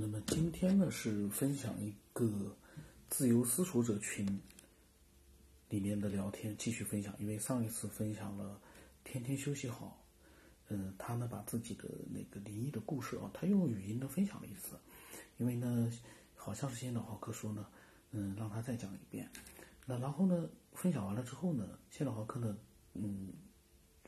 那么今天呢是分享一个自由思索者群里面的聊天，继续分享。因为上一次分享了天天休息好，嗯，他呢把自己的那个灵异的故事啊，他用语音的分享了一次。因为呢，好像是先导浩克说呢，嗯，让他再讲一遍。那然后呢，分享完了之后呢，先导浩克呢，嗯，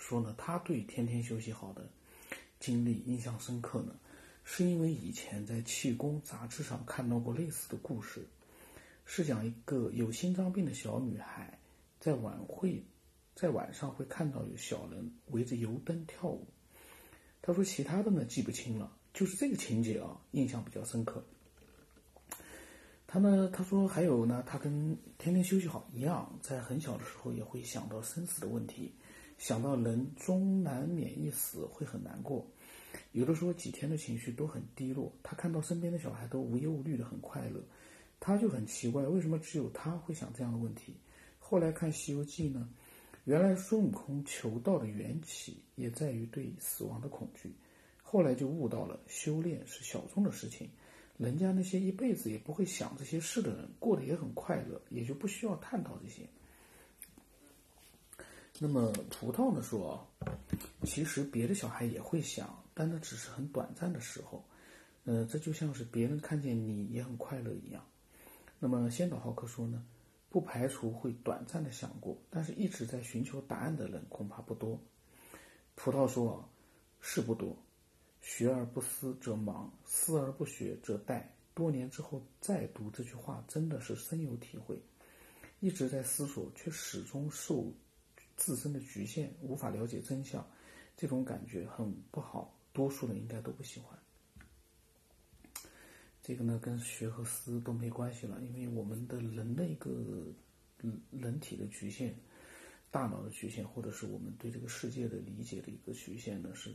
说呢，他对天天休息好的经历印象深刻呢。是因为以前在气功杂志上看到过类似的故事，是讲一个有心脏病的小女孩在晚会，在晚上会看到有小人围着油灯跳舞。他说其他的呢记不清了，就是这个情节啊印象比较深刻。他呢他说还有呢，他跟天天休息好一样，在很小的时候也会想到生死的问题，想到人终难免一死会很难过。有的时候几天的情绪都很低落，他看到身边的小孩都无忧无虑的很快乐，他就很奇怪，为什么只有他会想这样的问题？后来看《西游记》呢，原来孙悟空求道的缘起也在于对死亡的恐惧，后来就悟到了修炼是小众的事情，人家那些一辈子也不会想这些事的人，过得也很快乐，也就不需要探讨这些。那么葡萄呢说，其实别的小孩也会想。但那只是很短暂的时候，呃，这就像是别人看见你也很快乐一样。那么先导浩克说呢，不排除会短暂的想过，但是一直在寻求答案的人恐怕不多。葡萄说啊，是不多。学而不思则罔，思而不学则殆。多年之后再读这句话，真的是深有体会。一直在思索，却始终受自身的局限，无法了解真相，这种感觉很不好。多数人应该都不喜欢，这个呢跟学和思都没关系了，因为我们的人的一个人体的局限、大脑的局限，或者是我们对这个世界的理解的一个局限呢，是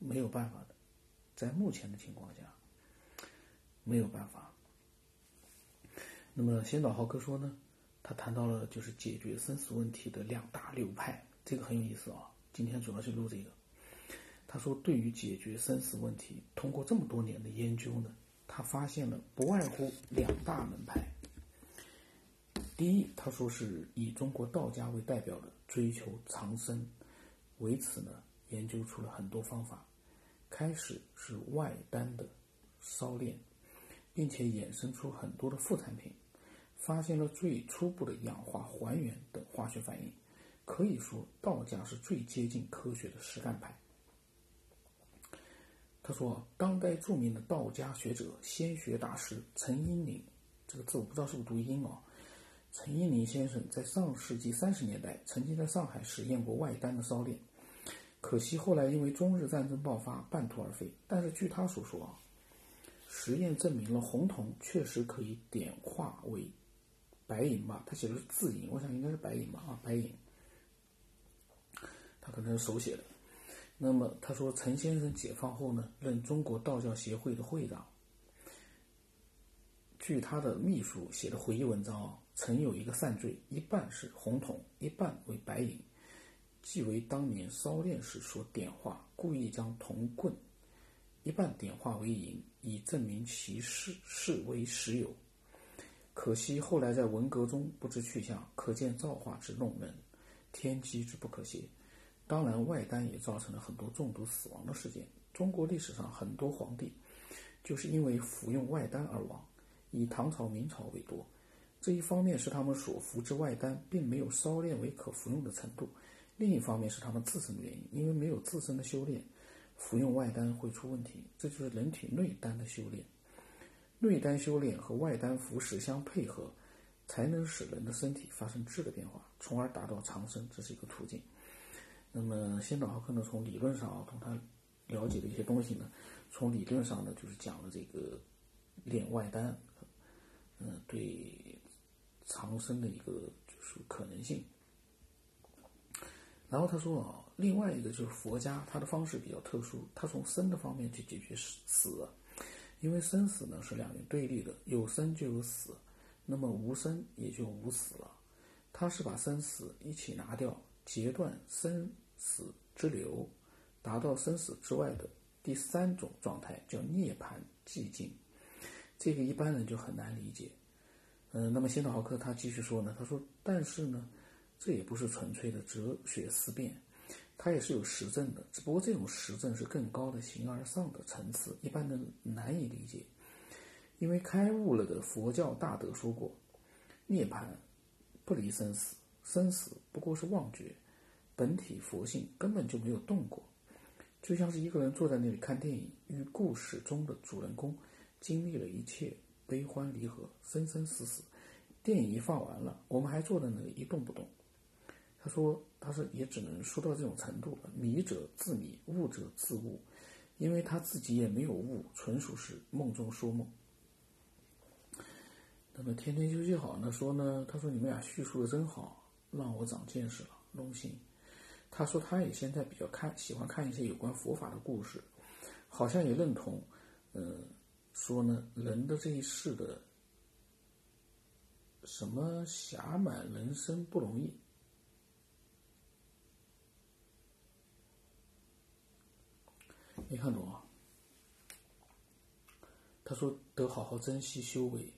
没有办法的，在目前的情况下没有办法。那么先导浩哥说呢，他谈到了就是解决生死问题的两大流派，这个很有意思啊。今天主要是录这个。他说：“对于解决生死问题，通过这么多年的研究呢，他发现了不外乎两大门派。第一，他说是以中国道家为代表的追求长生，为此呢，研究出了很多方法。开始是外丹的烧炼，并且衍生出很多的副产品，发现了最初步的氧化还原等化学反应。可以说，道家是最接近科学的实干派。”他说，当代著名的道家学者、仙学大师陈英宁，这个字我不知道是不是读音哦。陈英宁先生在上世纪三十年代曾经在上海实验过外丹的烧炼，可惜后来因为中日战争爆发半途而废。但是据他所说啊，实验证明了红铜确实可以点化为白银吧？他写的是字银，我想应该是白银吧？啊，白银，他可能是手写的。那么他说，陈先生解放后呢，任中国道教协会的会长。据他的秘书写的回忆文章啊，曾有一个散坠，一半是红铜，一半为白银，即为当年烧炼时所点化，故意将铜棍一半点化为银，以证明其是是为实有。可惜后来在文革中不知去向，可见造化之弄人，天机之不可泄。当然，外丹也造成了很多中毒死亡的事件。中国历史上很多皇帝就是因为服用外丹而亡，以唐朝、明朝为多。这一方面是他们所服之外丹并没有烧炼为可服用的程度，另一方面是他们自身的原因，因为没有自身的修炼，服用外丹会出问题。这就是人体内丹的修炼。内丹修炼和外丹服食相配合，才能使人的身体发生质的变化，从而达到长生，这是一个途径。那么，先导浩克呢？从理论上啊，从他了解的一些东西呢，从理论上呢，就是讲了这个练外丹，嗯，对长生的一个就是可能性。然后他说啊，另外一个就是佛家，他的方式比较特殊，他从生的方面去解决死，因为生死呢是两元对立的，有生就有死，那么无生也就无死了。他是把生死一起拿掉，截断生。死之流，达到生死之外的第三种状态叫涅槃寂静，这个一般人就很难理解。嗯，那么先导豪克他继续说呢，他说，但是呢，这也不是纯粹的哲学思辨，它也是有实证的，只不过这种实证是更高的形而上的层次，一般人难以理解。因为开悟了的佛教大德说过，涅槃不离生死，生死不过是妄觉，本体佛性根本就没有动过。就像是一个人坐在那里看电影，与故事中的主人公经历了一切悲欢离合、生生死死。电影一放完了，我们还坐在那里一动不动。他说：“他说也只能说到这种程度了。迷者自迷，悟者自悟，因为他自己也没有悟，纯属是梦中说梦。”那么天天休息好呢？说呢？他说你们俩叙述的真好，让我长见识了，荣幸。他说，他也现在比较看喜欢看一些有关佛法的故事，好像也认同，呃，说呢，人的这一世的什么暇满人生不容易，没看懂啊？他说得好好珍惜修为，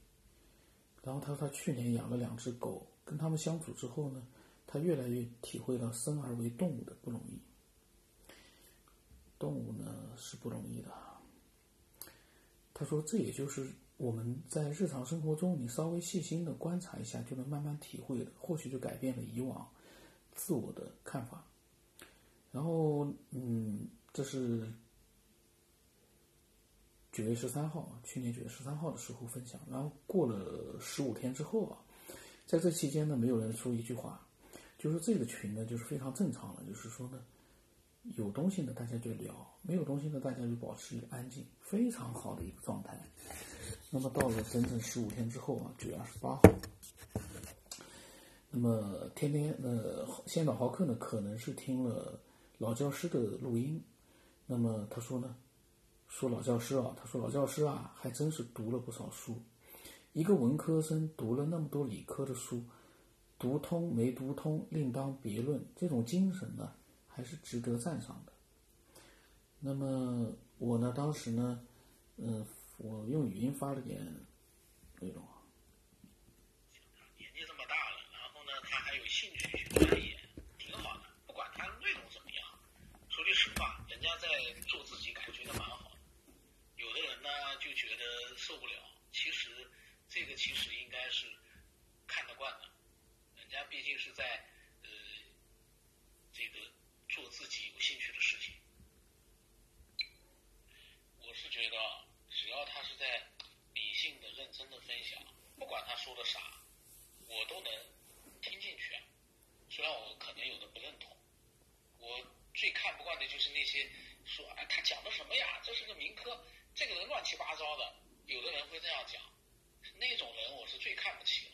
然后他说他去年养了两只狗，跟他们相处之后呢。他越来越体会到生而为动物的不容易。动物呢是不容易的。他说：“这也就是我们在日常生活中，你稍微细心的观察一下，就能慢慢体会的，或许就改变了以往自我的看法。”然后，嗯，这是九月十三号，去年九月十三号的时候分享。然后过了十五天之后啊，在这期间呢，没有人说一句话。就是这个群呢，就是非常正常了。就是说呢，有东西呢，大家就聊；没有东西呢，大家就保持一个安静，非常好的一个状态。那么到了整整十五天之后啊，九月二十八号，那么天天呃，先导豪客呢，可能是听了老教师的录音。那么他说呢，说老教师啊，他说老教师啊，还真是读了不少书。一个文科生读了那么多理科的书。读通没读通另当别论，这种精神呢，还是值得赞赏的。那么我呢，当时呢，嗯，我用语音发了点内容。年纪这么大了，然后呢，他还有兴趣去钻研，挺好的。不管他内容怎么样，说句实话，人家在做自己，感觉的蛮好的。有的人呢，就觉得受不了。其实这个其实应该是看得惯的。人家毕竟是在呃这个做自己有兴趣的事情，我是觉得只要他是在理性的、认真的分享，不管他说的啥，我都能听进去啊。虽然我可能有的不认同，我最看不惯的就是那些说哎他讲的什么呀？这是个民科，这个人乱七八糟的，有的人会这样讲，那种人我是最看不起了。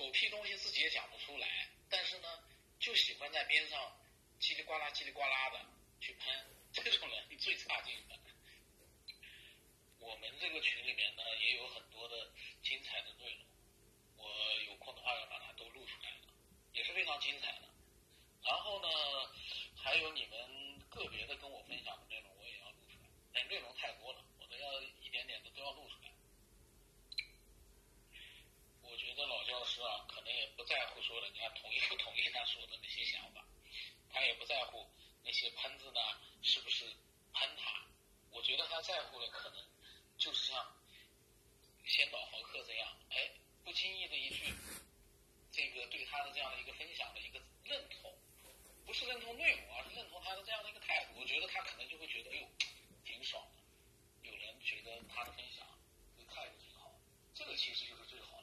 狗屁东西自己也讲不出来，但是呢，就喜欢在边上叽里呱啦、叽里呱啦的去喷，这种人最差劲的。我们这个群里面呢，也有很多的精彩的内容，我有空的话要把它都录出来，也是非常精彩的。然后呢，还有你们个别的跟我分享的内容，我也要录出来，但内容太多了，我都要一点点的都要录出来。觉得老教师啊，可能也不在乎说人家同意不同意他说的那些想法，他也不在乎那些喷子呢是不是喷他。我觉得他在乎的可能就是像先导豪客这样，哎，不经意的一句，这个对他的这样的一个分享的一个认同，不是认同内容，而是认同他的这样的一个态度。我觉得他可能就会觉得，哎呦，挺爽的。有人觉得他的分享这个态度挺好，这个其实就是最好。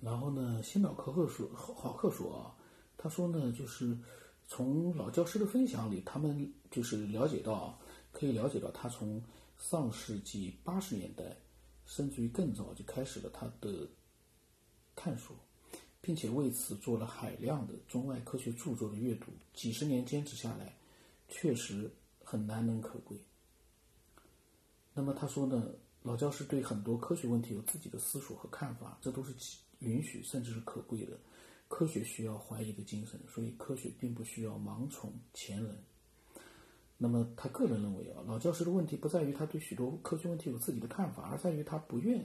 然后新导可可说，好客说啊，他说呢，就是从老教师的分享里，他们就是了解到，可以了解到他从上世纪八十年代，甚至于更早就开始了他的探索，并且为此做了海量的中外科学著作的阅读，几十年坚持下来，确实很难能可贵。那么他说呢，老教师对很多科学问题有自己的思索和看法，这都是允许甚至是可贵的，科学需要怀疑的精神，所以科学并不需要盲从前人。那么他个人认为啊，老教师的问题不在于他对许多科学问题有自己的看法，而在于他不愿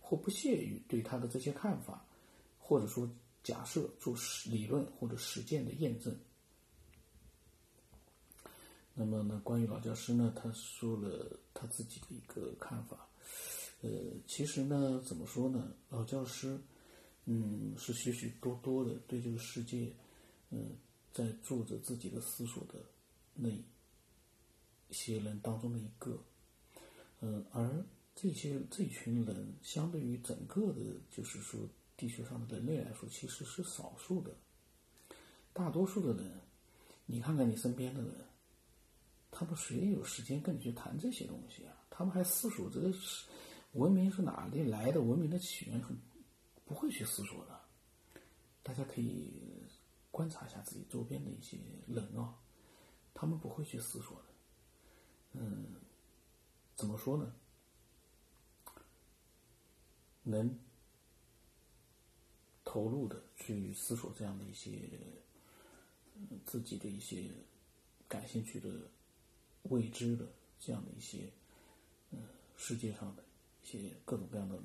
或不屑于对他的这些看法，或者说假设做实理论或者实践的验证。那么呢，关于老教师呢，他说了他自己的一个看法。呃，其实呢，怎么说呢？老教师，嗯，是许许多多的对这个世界，嗯，在做着自己的思索的那些人当中的一个。嗯，而这些这群人，相对于整个的，就是说地球上的人类来说，其实是少数的。大多数的人，你看看你身边的人。他们谁有时间跟你去谈这些东西啊？他们还思索这个是文明是哪里来的，文明的起源，很不会去思索的。大家可以观察一下自己周边的一些人啊，他们不会去思索的。嗯，怎么说呢？能投入的去思索这样的一些自己的一些感兴趣的。未知的这样的一些，嗯，世界上的一些各种各样的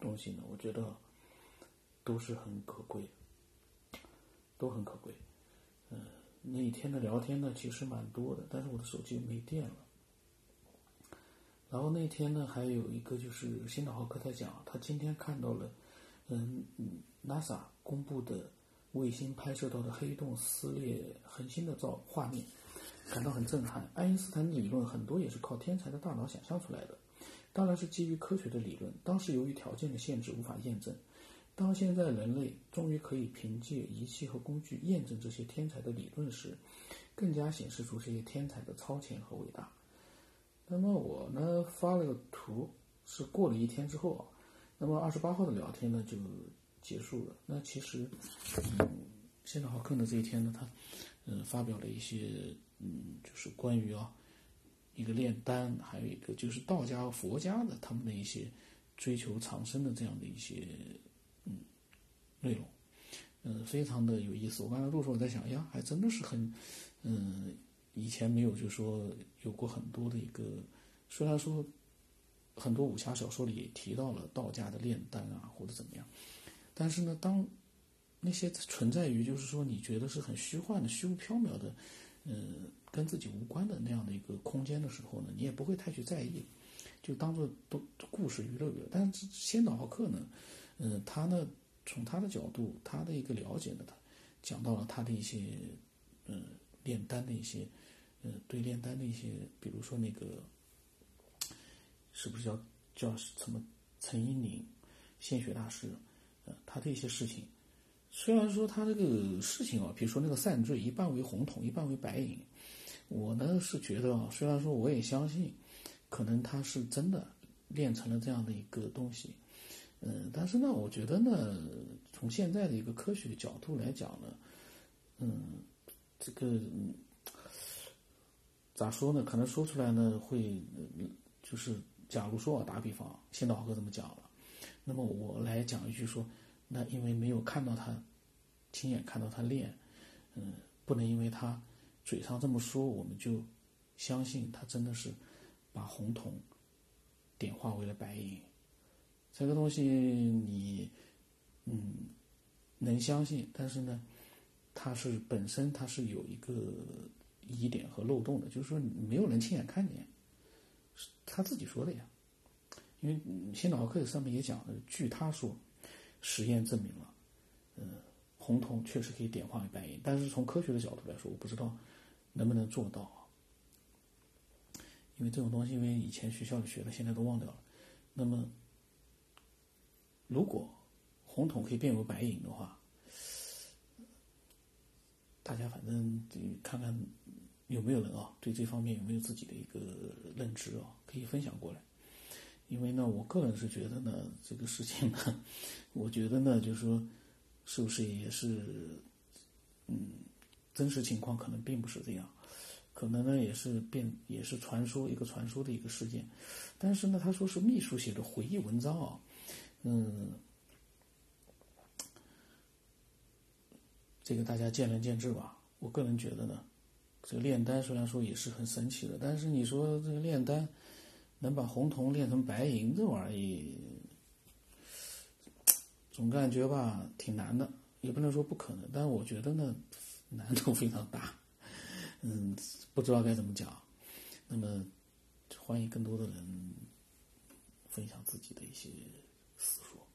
东西呢，我觉得都是很可贵的，都很可贵。嗯，那一天的聊天呢，其实蛮多的，但是我的手机没电了。然后那天呢，还有一个就是新岛浩克在讲，他今天看到了，嗯，NASA 公布的卫星拍摄到的黑洞撕裂恒星的照画面。感到很震撼。爱因斯坦理论很多也是靠天才的大脑想象出来的，当然是基于科学的理论。当时由于条件的限制无法验证。当现在人类终于可以凭借仪器和工具验证这些天才的理论时，更加显示出这些天才的超前和伟大。那么我呢发了个图，是过了一天之后啊，那么二十八号的聊天呢就结束了。那其实，嗯，现在好看的这一天呢，他嗯发表了一些。嗯，就是关于啊，一个炼丹，还有一个就是道家和、佛家的他们的一些追求长生的这样的一些内容，嗯，非常的有意思。我刚才录的时候我在想，呀，还真的是很嗯，以前没有就说有过很多的一个，虽然说很多武侠小说里也提到了道家的炼丹啊或者怎么样，但是呢，当那些存在于就是说你觉得是很虚幻的、虚无缥缈的。嗯，跟自己无关的那样的一个空间的时候呢，你也不会太去在意，就当做都故事娱乐娱乐。但是仙岛浩克呢，嗯，他呢从他的角度，他的一个了解呢，他讲到了他的一些嗯炼丹的一些嗯对炼丹的一些，比如说那个是不是叫叫什么陈一宁献血大师，呃，他的一些事情。虽然说他这个事情啊，比如说那个散坠，一半为红桶，一半为白银，我呢是觉得啊，虽然说我也相信，可能他是真的炼成了这样的一个东西，嗯，但是呢，我觉得呢，从现在的一个科学角度来讲呢，嗯，这个咋说呢？可能说出来呢会，就是假如说啊，打比方，先导哥这么讲了，那么我来讲一句说。那因为没有看到他，亲眼看到他练，嗯，不能因为他嘴上这么说，我们就相信他真的是把红铜点化为了白银。这个东西你嗯能相信，但是呢，它是本身它是有一个疑点和漏洞的，就是说你没有人亲眼看见，是他自己说的呀。因为新脑壳上面也讲了，据他说。实验证明了，嗯，红铜确实可以点化为白银，但是从科学的角度来说，我不知道能不能做到。因为这种东西，因为以前学校里学的，现在都忘掉了。那么，如果红桶可以变为白银的话，大家反正看看有没有人啊，对这方面有没有自己的一个认知啊，可以分享过来。因为呢，我个人是觉得呢，这个事情呢，我觉得呢，就是说，是不是也是，嗯，真实情况可能并不是这样，可能呢也是变也是传说一个传说的一个事件，但是呢，他说是秘书写的回忆文章啊，嗯，这个大家见仁见智吧。我个人觉得呢，这个炼丹虽然说也是很神奇的，但是你说这个炼丹能把红铜炼成白银这玩意，总感觉吧挺难的，也不能说不可能，但是我觉得呢难度非常大，嗯，不知道该怎么讲。那么欢迎更多的人分享自己的一些死说。